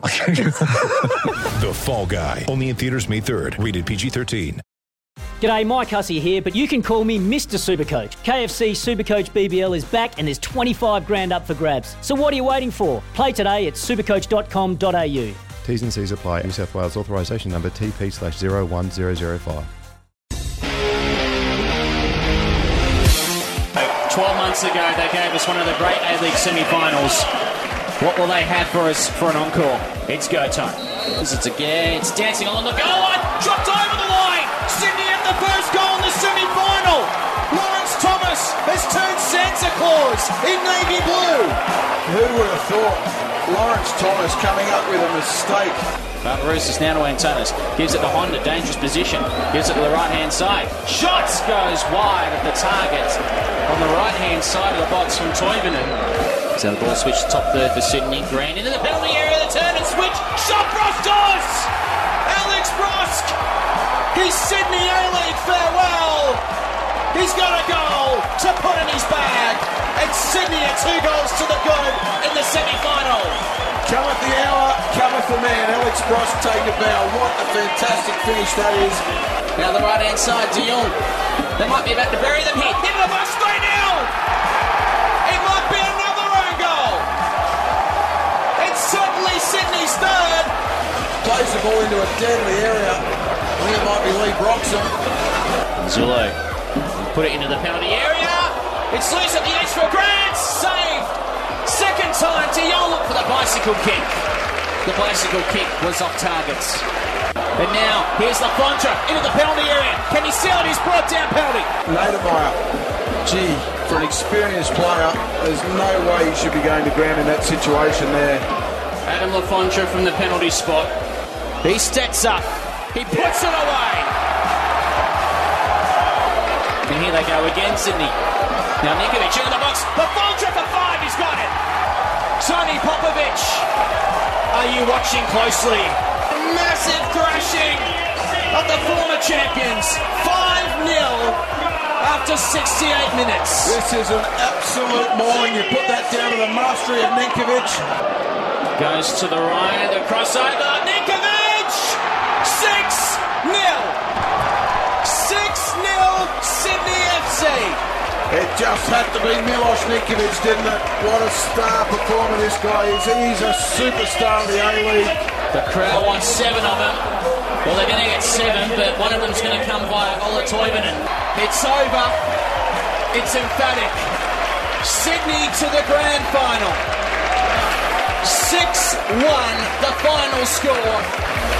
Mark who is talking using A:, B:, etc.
A: The Fall Guy. Only in theaters May 3rd. Rated PG-13.
B: G'day, Mike Hussey here, but you can call me Mr. Supercoach. KFC Supercoach BBL is back and there's 25 grand up for grabs. So what are you waiting for? Play today at supercoach.com.au.
C: T's and C's apply. New South Wales authorisation number TP slash 01005.
D: 12 months ago, they gave us one of the great A-League semi-finals. What will they have for us for an encore? It's go time. It's again, it's dancing along the goal line, dropped over the line. Sydney at the first goal in the semi-final. Lawrence Thomas has turned Santa Claus in navy blue.
E: Who would have thought Lawrence Thomas coming up with a mistake?
D: But Roosters now to Antonis. Gives it to Honda, dangerous position. Gives it to the right hand side. Shots goes wide at the target on the right hand side of the box from Toivonen. So the ball switched top third for Sydney. Green into the penalty area, the turn and switch. Shot Brostos! Alex Brosque! He's Sydney A-League farewell! He's got a goal to put in his bag. And Sydney are two goals to the good in the semi-final.
E: Cometh the hour, cometh the man. Alex Brosque take a bow. What a fantastic finish that is.
D: Now the right hand side, De Jong. They might be about to bury them here. Into the box, 3 0.
E: The ball into a deadly area. I think it might be Leigh Broxham.
D: Zullo put it into the penalty area. It's loose at the edge for Grant. Saved. Second time, De Jong look for the bicycle kick. The bicycle kick was off targets. But now, here's Le Fondre into the penalty area. Can he seal it? He's brought down penalty.
E: Niedermeier. Gee, for an experienced player, there's no way he should be going to ground in that situation there.
D: Adam Le Fondre from the penalty spot. He steps up. He puts it away. And here they go again, Sydney. Now Ninkovic into the box. Le Fondre for five. He's got it. Tony Popovic. Are you watching closely? Massive thrashing of the former champions. 5 0 after 68 minutes.
E: This is an absolute mauling. You put that down to the mastery of Ninkovic.
D: Goes to the right, the crossover. Ninkovic! 6 0. 6 0 Sydney FC.
E: It just had to be Milos Ninkovic, didn't it? What a star performer this guy is. He's a superstar of the A-League.
D: The crowd wants seven of them. Well, they're going to get seven, but one of them's going to come via Ola Toivonen. It's over. It's emphatic. Sydney to the grand final. 6-1, the final score.